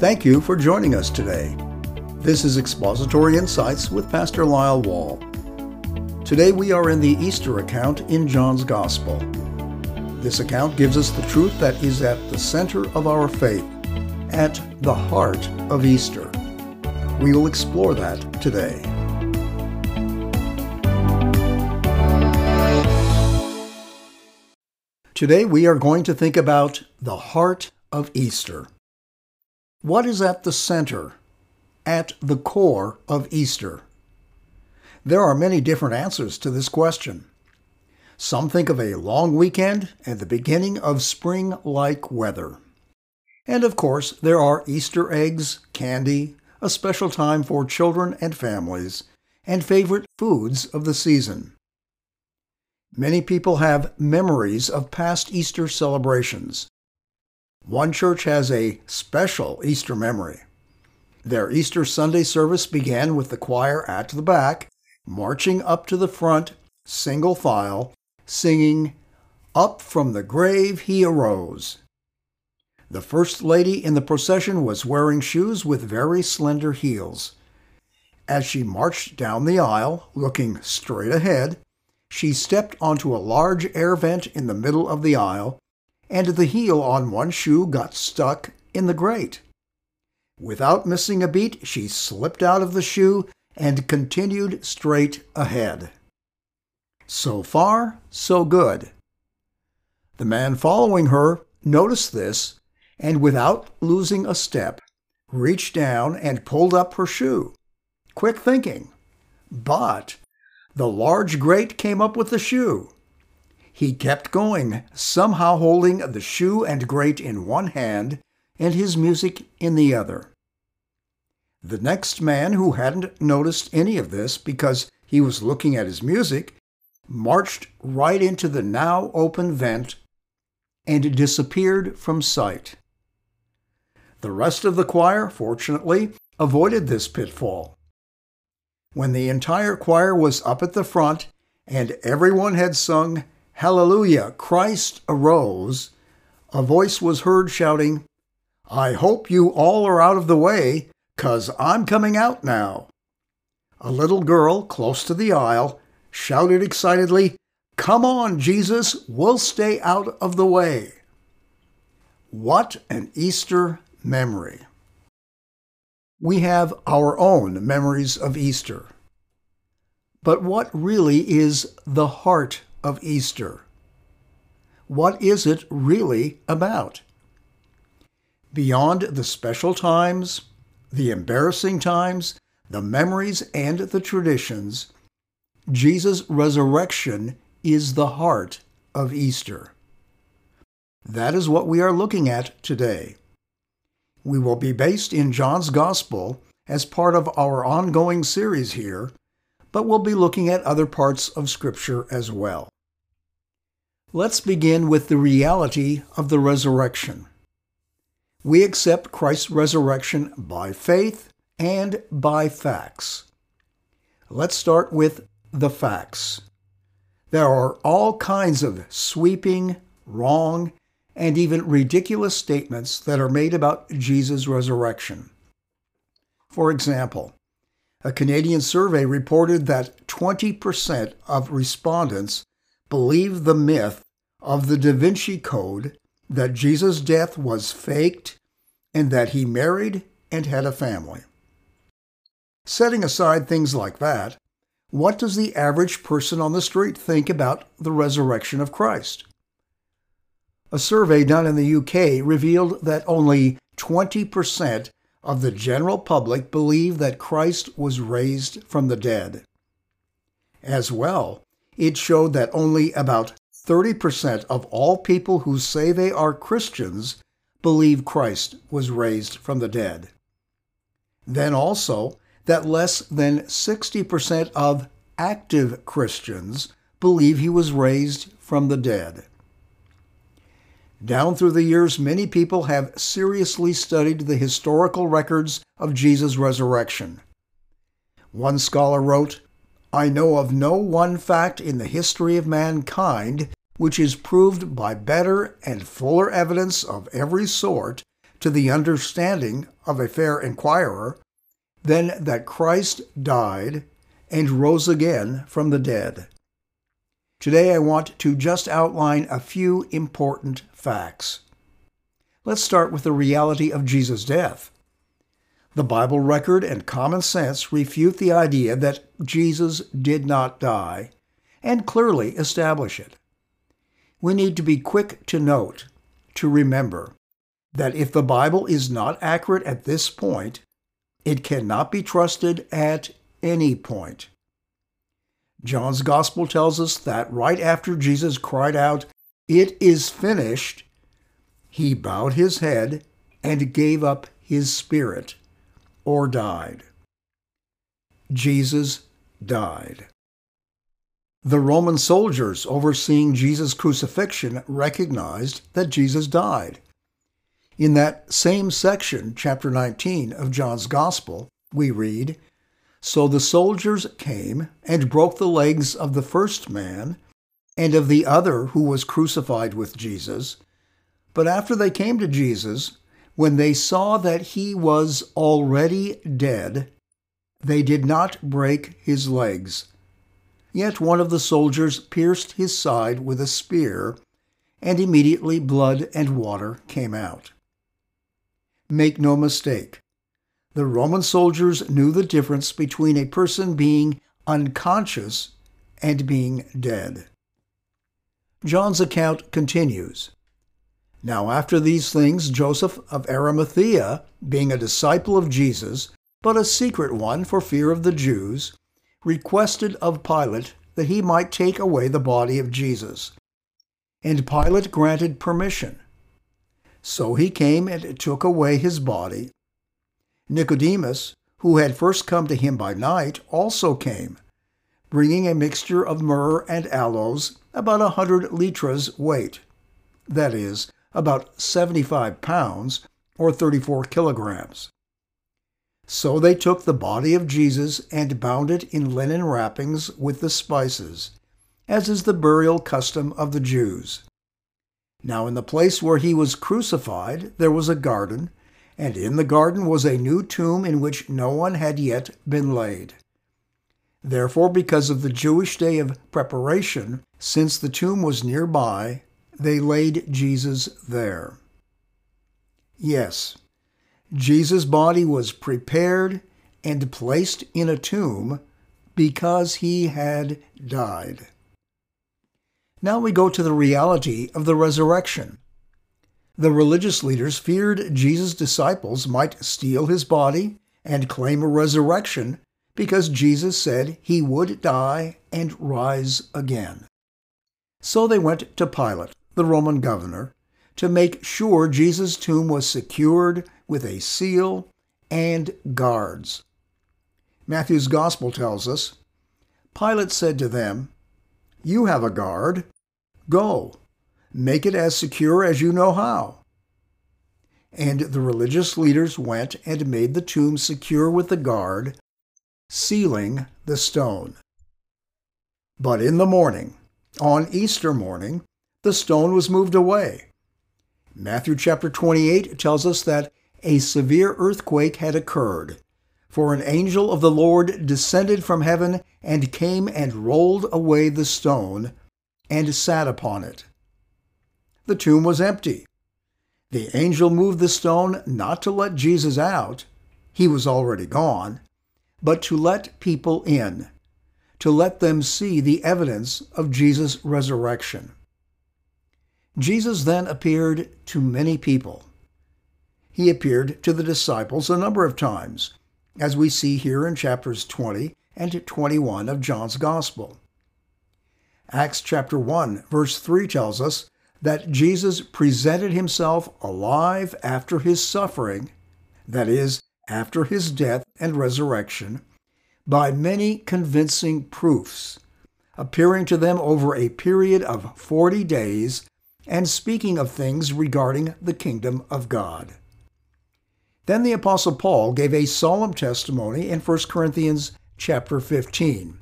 Thank you for joining us today. This is Expository Insights with Pastor Lyle Wahl. Today we are in the Easter account in John's Gospel. This account gives us the truth that is at the center of our faith, at the heart of Easter. We will explore that today. Today we are going to think about the heart of Easter. What is at the center, at the core of Easter? There are many different answers to this question. Some think of a long weekend and the beginning of spring like weather. And of course, there are Easter eggs, candy, a special time for children and families, and favorite foods of the season. Many people have memories of past Easter celebrations. One church has a special Easter memory. Their Easter Sunday service began with the choir at the back, marching up to the front, single file, singing, Up from the grave he arose. The first lady in the procession was wearing shoes with very slender heels. As she marched down the aisle, looking straight ahead, she stepped onto a large air vent in the middle of the aisle, and the heel on one shoe got stuck in the grate. Without missing a beat, she slipped out of the shoe and continued straight ahead. So far, so good. The man following her noticed this and, without losing a step, reached down and pulled up her shoe. Quick thinking. But the large grate came up with the shoe. He kept going, somehow holding the shoe and grate in one hand and his music in the other. The next man, who hadn't noticed any of this because he was looking at his music, marched right into the now open vent and disappeared from sight. The rest of the choir, fortunately, avoided this pitfall. When the entire choir was up at the front and everyone had sung, Hallelujah, Christ arose, a voice was heard shouting, I hope you all are out of the way, cause I'm coming out now. A little girl close to the aisle shouted excitedly, Come on, Jesus, we'll stay out of the way. What an Easter memory! We have our own memories of Easter. But what really is the heart of Easter? What is it really about? Beyond the special times, the embarrassing times, the memories, and the traditions, Jesus' resurrection is the heart of Easter. That is what we are looking at today. We will be based in John's Gospel as part of our ongoing series here, but we'll be looking at other parts of Scripture as well. Let's begin with the reality of the resurrection. We accept Christ's resurrection by faith and by facts. Let's start with the facts. There are all kinds of sweeping, wrong, and even ridiculous statements that are made about Jesus' resurrection. For example, a Canadian survey reported that 20% of respondents believe the myth of the Da Vinci Code that Jesus' death was faked and that he married and had a family. Setting aside things like that, what does the average person on the street think about the resurrection of Christ? A survey done in the UK revealed that only 20% of the general public believe that Christ was raised from the dead. As well, it showed that only about 30% of all people who say they are Christians believe Christ was raised from the dead. Then also, that less than 60% of active Christians believe he was raised from the dead. Down through the years, many people have seriously studied the historical records of Jesus' resurrection. One scholar wrote, I know of no one fact in the history of mankind which is proved by better and fuller evidence of every sort to the understanding of a fair inquirer than that Christ died and rose again from the dead. Today I want to just outline a few important facts. Let's start with the reality of Jesus' death. The Bible record and common sense refute the idea that Jesus did not die and clearly establish it. We need to be quick to note, to remember, that if the Bible is not accurate at this point, it cannot be trusted at any point. John's Gospel tells us that right after Jesus cried out, It is finished, he bowed his head and gave up his spirit, or died. Jesus died. The Roman soldiers overseeing Jesus' crucifixion recognized that Jesus died. In that same section, chapter 19 of John's Gospel, we read, So the soldiers came and broke the legs of the first man and of the other who was crucified with Jesus. But after they came to Jesus, when they saw that he was already dead, they did not break his legs. Yet one of the soldiers pierced his side with a spear, and immediately blood and water came out. Make no mistake. The Roman soldiers knew the difference between a person being unconscious and being dead. John's account continues. Now, after these things, Joseph of Arimathea, being a disciple of Jesus, but a secret one for fear of the Jews, requested of Pilate that he might take away the body of Jesus. And Pilate granted permission. So he came and took away his body. Nicodemus, who had first come to him by night, also came, bringing a mixture of myrrh and aloes, about a hundred litras weight, that is, about 75 pounds, or 34 kilograms. So they took the body of Jesus and bound it in linen wrappings with the spices, as is the burial custom of the Jews. Now, in the place where he was crucified, there was a garden, and in the garden was a new tomb in which no one had yet been laid. Therefore, because of the Jewish day of preparation, since the tomb was nearby, they laid Jesus there. Yes, Jesus' body was prepared and placed in a tomb because he had died. Now we go to the reality of the resurrection. The religious leaders feared Jesus' disciples might steal his body and claim a resurrection because Jesus said he would die and rise again. So they went to Pilate, the Roman governor, to make sure Jesus' tomb was secured with a seal and guards. Matthew's Gospel tells us Pilate said to them, you have a guard. Go, make it as secure as you know how. And the religious leaders went and made the tomb secure with the guard, sealing the stone. But in the morning, on Easter morning, the stone was moved away. Matthew chapter 28 tells us that a severe earthquake had occurred, for an angel of the Lord descended from heaven and came and rolled away the stone and sat upon it. The tomb was empty. The angel moved the stone not to let Jesus out, he was already gone, but to let people in, to let them see the evidence of Jesus' resurrection. Jesus then appeared to many people. He appeared to the disciples a number of times, as we see here in chapters 20 and 21 of John's Gospel. Acts chapter 1, verse 3 tells us that Jesus presented himself alive after his suffering, that is, after his death and resurrection, by many convincing proofs, appearing to them over a period of 40 days and speaking of things regarding the kingdom of God. Then the apostle Paul gave a solemn testimony in 1 Corinthians chapter 15.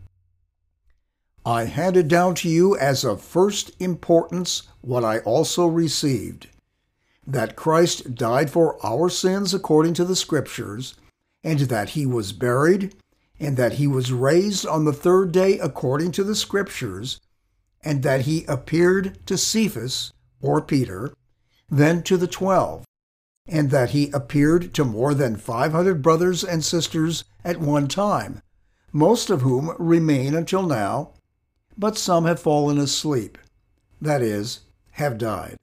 I handed down to you as of first importance what I also received that Christ died for our sins according to the Scriptures, and that he was buried, and that he was raised on the third day according to the Scriptures, and that he appeared to Cephas, or Peter, then to the twelve, and that he appeared to more than 500 brothers and sisters at one time, most of whom remain until now, but some have fallen asleep, that is, have died.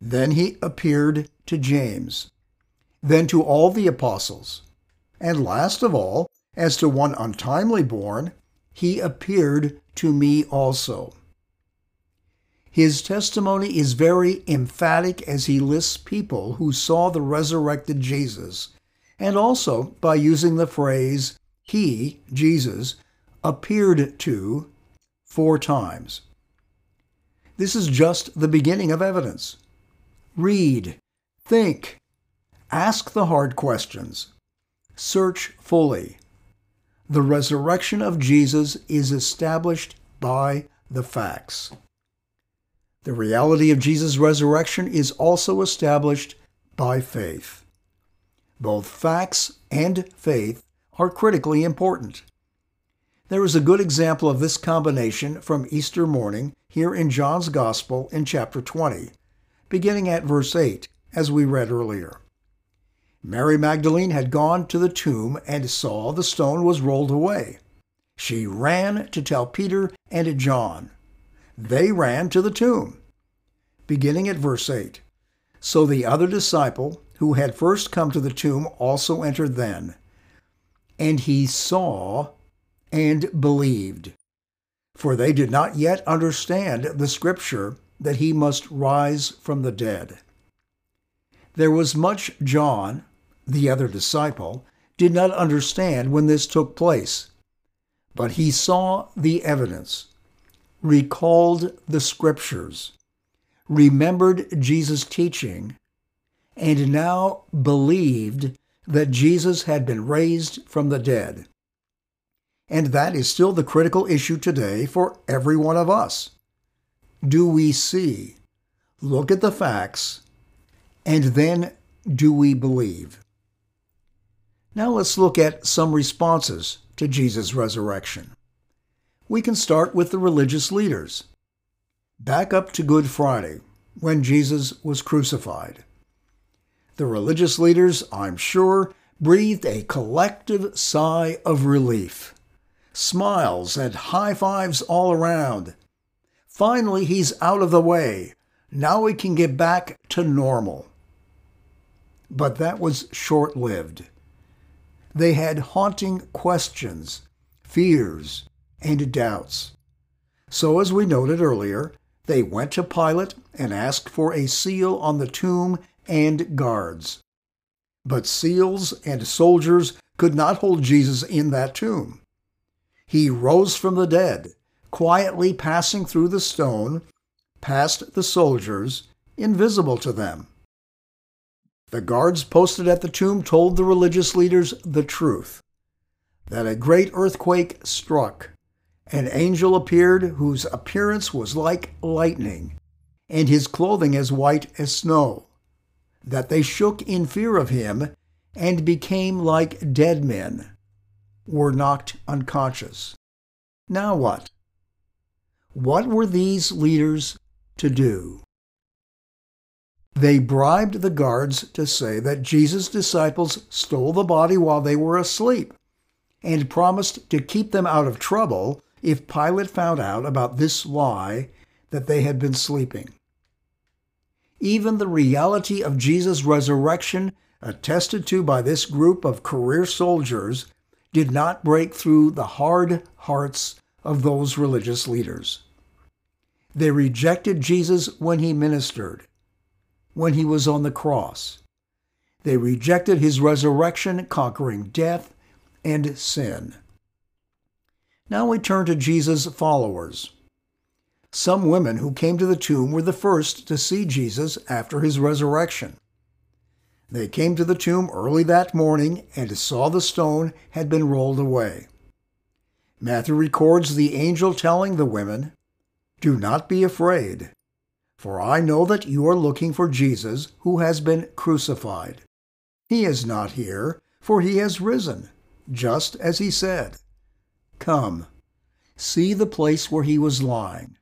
Then he appeared to James, then to all the apostles, and last of all, as to one untimely born, he appeared to me also. His testimony is very emphatic as he lists people who saw the resurrected Jesus, and also by using the phrase, He, Jesus, appeared to four times. This is just the beginning of evidence. Read, think, ask the hard questions, search fully. The resurrection of Jesus is established by the facts. The reality of Jesus' resurrection is also established by faith. Both facts and faith are critically important. There is a good example of this combination from Easter morning here in John's Gospel in chapter 20, beginning at verse 8, as we read earlier. Mary Magdalene had gone to the tomb and saw the stone was rolled away. She ran to tell Peter and John. They ran to the tomb. Beginning at verse 8. So the other disciple, who had first come to the tomb, also entered then. And he saw and believed. For they did not yet understand the scripture that he must rise from the dead. There was much John, the other disciple, did not understand when this took place, but he saw the evidence recalled the scriptures, remembered Jesus' teaching, and now believed that Jesus had been raised from the dead. And that is still the critical issue today for every one of us. Do we see, look at the facts, and then do we believe? Now let's look at some responses to Jesus' resurrection. We can start with the religious leaders. Back up to Good Friday, when Jesus was crucified. The religious leaders, I'm sure, breathed a collective sigh of relief. Smiles and high fives all around. Finally, he's out of the way. Now we can get back to normal. But that was short lived. They had haunting questions, fears, and doubts. So, as we noted earlier, they went to Pilate and asked for a seal on the tomb and guards. But seals and soldiers could not hold Jesus in that tomb. He rose from the dead, quietly passing through the stone, past the soldiers, invisible to them. The guards posted at the tomb told the religious leaders the truth that a great earthquake struck. An angel appeared whose appearance was like lightning, and his clothing as white as snow. That they shook in fear of him and became like dead men, were knocked unconscious. Now what? What were these leaders to do? They bribed the guards to say that Jesus' disciples stole the body while they were asleep and promised to keep them out of trouble if Pilate found out about this lie that they had been sleeping. Even the reality of Jesus' resurrection, attested to by this group of career soldiers, did not break through the hard hearts of those religious leaders. They rejected Jesus when he ministered when he was on the cross. They rejected his resurrection, conquering death and sin. Now we turn to Jesus' followers. Some women who came to the tomb were the first to see Jesus after his resurrection. They came to the tomb early that morning and saw the stone had been rolled away. Matthew records the angel telling the women, Do not be afraid for I know that you are looking for Jesus who has been crucified. He is not here, for he has risen, just as he said. Come, see the place where he was lying,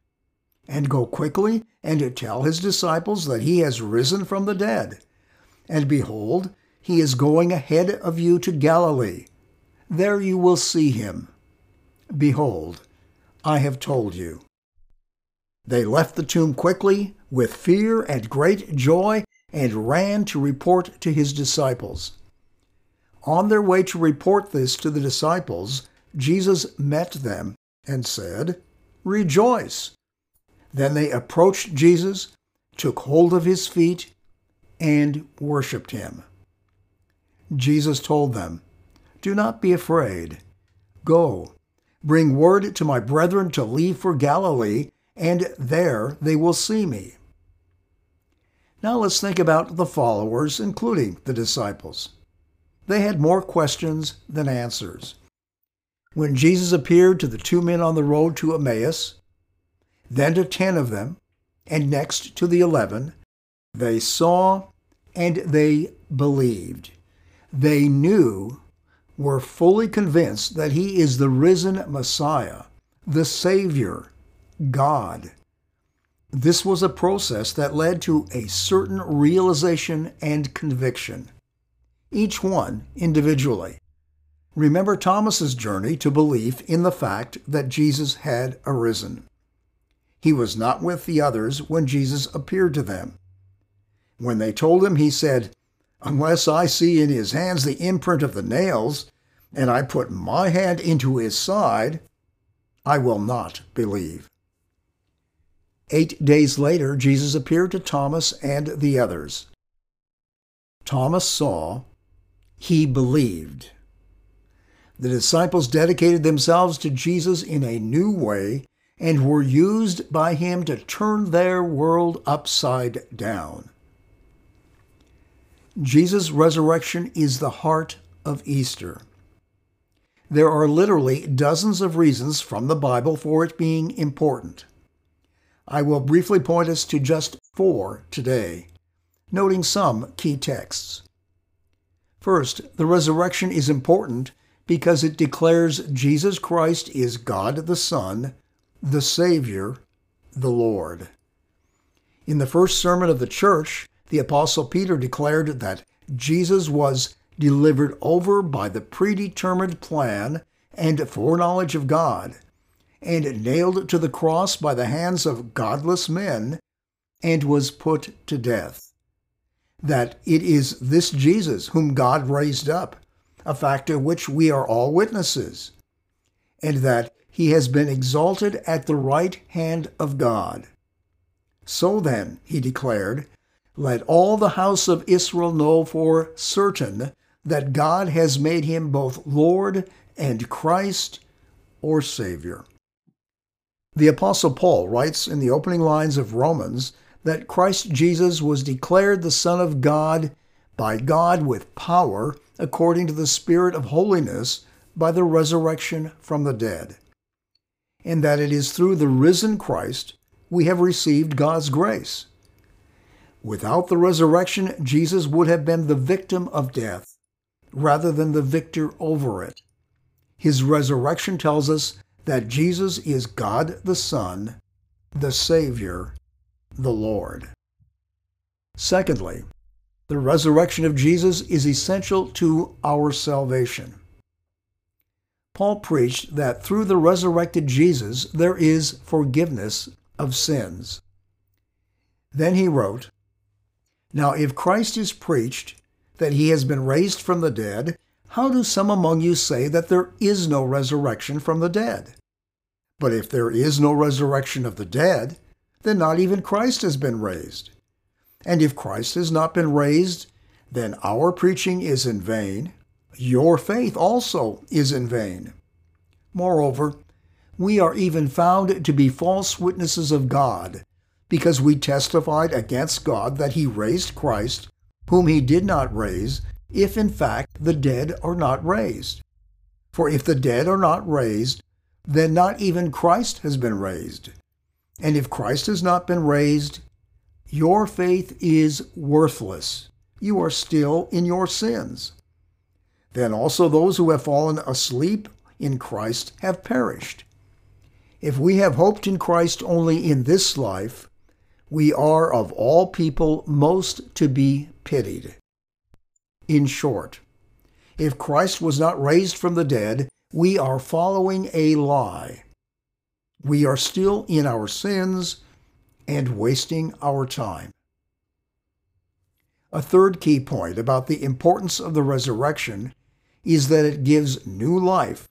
and go quickly and tell his disciples that he has risen from the dead. And behold, he is going ahead of you to Galilee. There you will see him. Behold, I have told you. They left the tomb quickly, with fear and great joy, and ran to report to his disciples. On their way to report this to the disciples, Jesus met them and said, Rejoice! Then they approached Jesus, took hold of his feet, and worshiped him. Jesus told them, Do not be afraid. Go, bring word to my brethren to leave for Galilee, and there they will see me. Now let's think about the followers, including the disciples. They had more questions than answers. When Jesus appeared to the two men on the road to Emmaus, then to ten of them, and next to the eleven, they saw and they believed. They knew, were fully convinced that he is the risen Messiah, the Savior, God. This was a process that led to a certain realization and conviction, each one individually. Remember Thomas's journey to belief in the fact that Jesus had arisen. He was not with the others when Jesus appeared to them. When they told him, he said, Unless I see in his hands the imprint of the nails, and I put my hand into his side, I will not believe. Eight days later, Jesus appeared to Thomas and the others. Thomas saw, he believed. The disciples dedicated themselves to Jesus in a new way and were used by him to turn their world upside down. Jesus' resurrection is the heart of Easter. There are literally dozens of reasons from the Bible for it being important. I will briefly point us to just four today, noting some key texts. First, the resurrection is important because it declares Jesus Christ is God the Son, the Savior, the Lord. In the first sermon of the church, the Apostle Peter declared that Jesus was delivered over by the predetermined plan and foreknowledge of God and nailed to the cross by the hands of godless men, and was put to death. That it is this Jesus whom God raised up, a fact of which we are all witnesses, and that he has been exalted at the right hand of God. So then, he declared, let all the house of Israel know for certain that God has made him both Lord and Christ or Savior. The Apostle Paul writes in the opening lines of Romans that Christ Jesus was declared the Son of God by God with power according to the Spirit of holiness by the resurrection from the dead, and that it is through the risen Christ we have received God's grace. Without the resurrection, Jesus would have been the victim of death rather than the victor over it. His resurrection tells us that Jesus is God the Son, the Savior, the Lord. Secondly, the resurrection of Jesus is essential to our salvation. Paul preached that through the resurrected Jesus there is forgiveness of sins. Then he wrote, Now if Christ is preached that he has been raised from the dead, how do some among you say that there is no resurrection from the dead? But if there is no resurrection of the dead, then not even Christ has been raised. And if Christ has not been raised, then our preaching is in vain. Your faith also is in vain. Moreover, we are even found to be false witnesses of God, because we testified against God that he raised Christ, whom he did not raise, if in fact the dead are not raised. For if the dead are not raised, then not even Christ has been raised. And if Christ has not been raised, your faith is worthless. You are still in your sins. Then also those who have fallen asleep in Christ have perished. If we have hoped in Christ only in this life, we are of all people most to be pitied. In short, if Christ was not raised from the dead, we are following a lie. We are still in our sins and wasting our time. A third key point about the importance of the resurrection is that it gives new life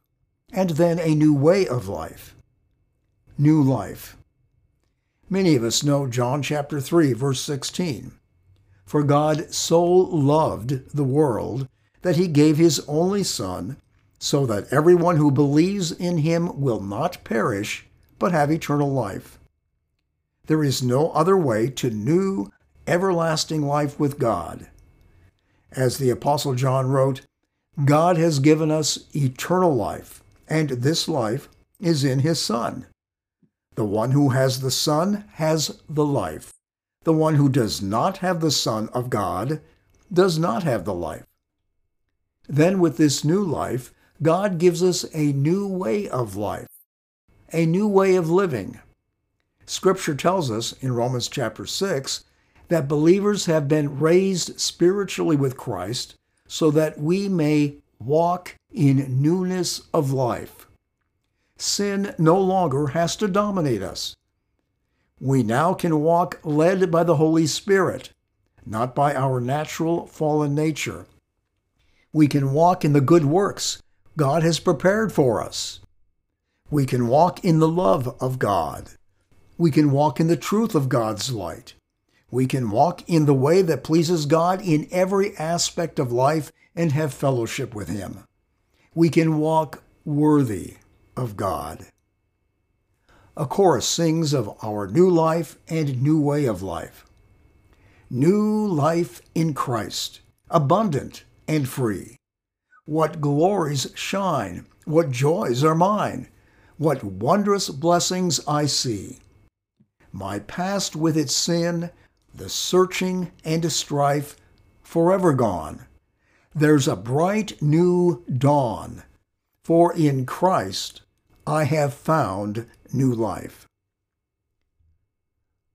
and then a new way of life. New life. Many of us know John chapter 3 verse 16. For God so loved the world that he gave his only son so that everyone who believes in him will not perish but have eternal life. There is no other way to new everlasting life with God. As the apostle John wrote, God has given us eternal life, and this life is in his Son. The one who has the Son has the life. The one who does not have the Son of God does not have the life. Then, with this new life, God gives us a new way of life, a new way of living. Scripture tells us in Romans chapter 6 that believers have been raised spiritually with Christ so that we may walk in newness of life. Sin no longer has to dominate us. We now can walk led by the Holy Spirit, not by our natural fallen nature. We can walk in the good works God has prepared for us. We can walk in the love of God. We can walk in the truth of God's light. We can walk in the way that pleases God in every aspect of life and have fellowship with Him. We can walk worthy of God. A chorus sings of our new life and new way of life. New life in Christ, abundant and free. What glories shine, what joys are mine, what wondrous blessings I see. My past with its sin, the searching and strife, forever gone. There's a bright new dawn, for in Christ I have found new life.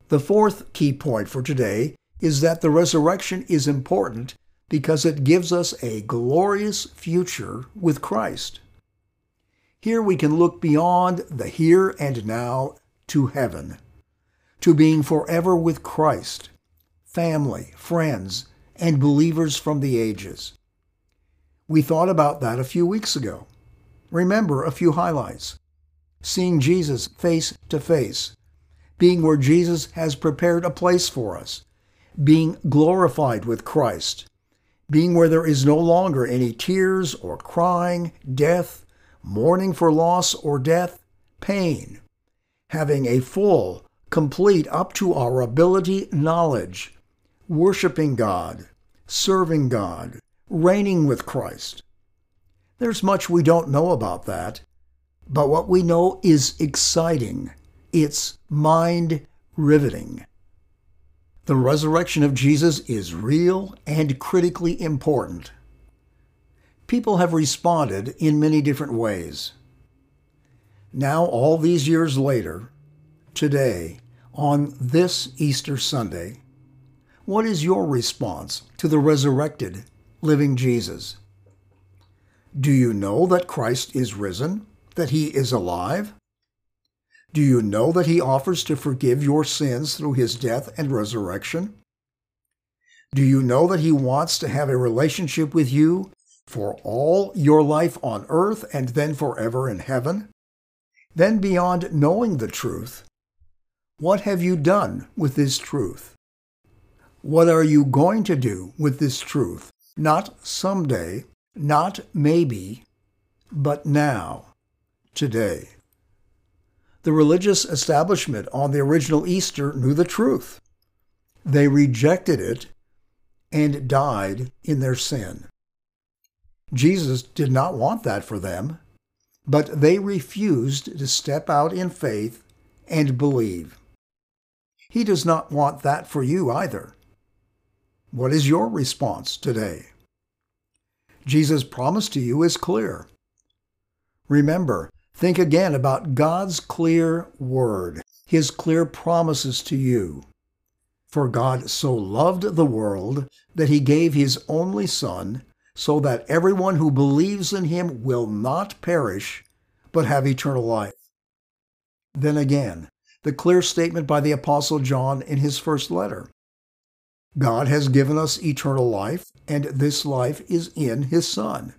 The fourth key point for today is that the resurrection is important because it gives us a glorious future with Christ. Here we can look beyond the here and now to heaven to being forever with Christ, family, friends, and believers from the ages. We thought about that a few weeks ago. Remember a few highlights. Seeing Jesus face to face, being where Jesus has prepared a place for us, being glorified with Christ, being where there is no longer any tears or crying, death, mourning for loss or death, pain, having a full, complete up to our ability knowledge, worshiping God, serving God, reigning with Christ. There's much we don't know about that, but what we know is exciting. It's mind riveting. The resurrection of Jesus is real and critically important. People have responded in many different ways. Now, all these years later, today, on this Easter Sunday, what is your response to the resurrected, living Jesus? Do you know that Christ is risen, that he is alive? Do you know that he offers to forgive your sins through his death and resurrection? Do you know that he wants to have a relationship with you for all your life on earth and then forever in heaven? Then, beyond knowing the truth, what have you done with this truth? What are you going to do with this truth? Not someday, not maybe, but now, today. The religious establishment on the original Easter knew the truth. They rejected it and died in their sin. Jesus did not want that for them, but they refused to step out in faith and believe. He does not want that for you either. What is your response today? Jesus' promise to you is clear. Remember, think again about God's clear word, his clear promises to you. For God so loved the world that he gave his only Son, so that everyone who believes in him will not perish, but have eternal life. Then again, the clear statement by the Apostle John in his first letter. God has given us eternal life, and this life is in his Son.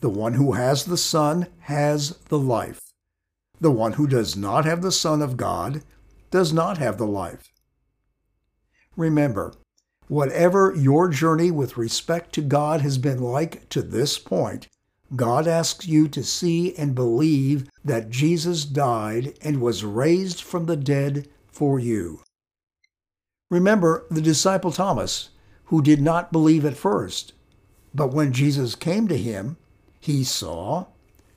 The one who has the Son has the life. The one who does not have the Son of God does not have the life. Remember, whatever your journey with respect to God has been like to this point, God asks you to see and believe that Jesus died and was raised from the dead for you. Remember the disciple Thomas, who did not believe at first, but when Jesus came to him, he saw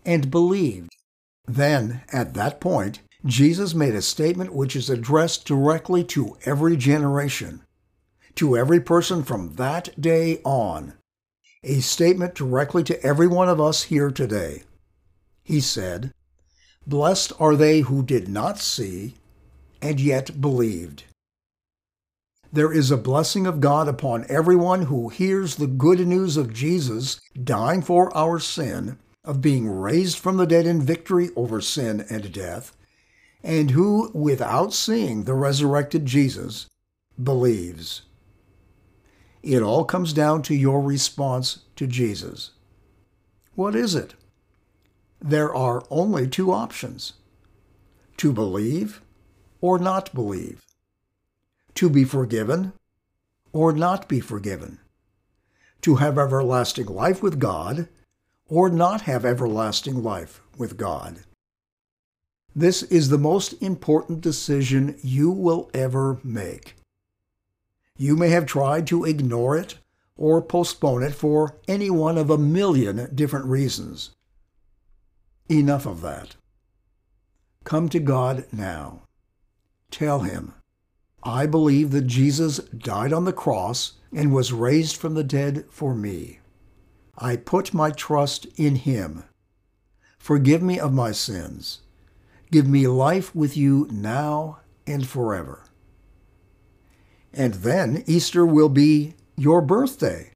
and believed. Then, at that point, Jesus made a statement which is addressed directly to every generation, to every person from that day on. A statement directly to every one of us here today. He said, Blessed are they who did not see and yet believed. There is a blessing of God upon everyone who hears the good news of Jesus dying for our sin, of being raised from the dead in victory over sin and death, and who, without seeing the resurrected Jesus, believes. It all comes down to your response to Jesus. What is it? There are only two options to believe or not believe to be forgiven or not be forgiven, to have everlasting life with God or not have everlasting life with God. This is the most important decision you will ever make. You may have tried to ignore it or postpone it for any one of a million different reasons. Enough of that. Come to God now. Tell Him, I believe that Jesus died on the cross and was raised from the dead for me. I put my trust in him. Forgive me of my sins. Give me life with you now and forever. And then Easter will be your birthday.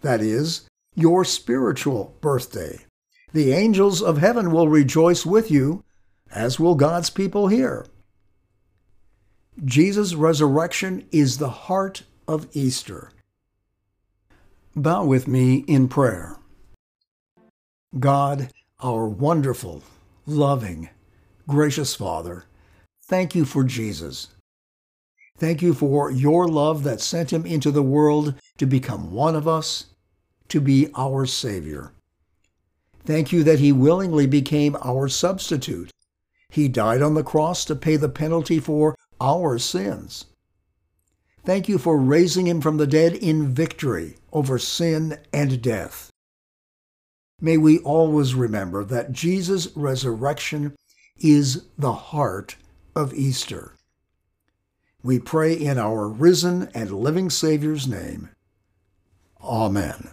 That is, your spiritual birthday. The angels of heaven will rejoice with you, as will God's people here. Jesus' resurrection is the heart of Easter. Bow with me in prayer. God, our wonderful, loving, gracious Father, thank you for Jesus. Thank you for your love that sent him into the world to become one of us, to be our Savior. Thank you that he willingly became our substitute. He died on the cross to pay the penalty for our sins. Thank you for raising him from the dead in victory over sin and death. May we always remember that Jesus' resurrection is the heart of Easter. We pray in our risen and living Savior's name. Amen.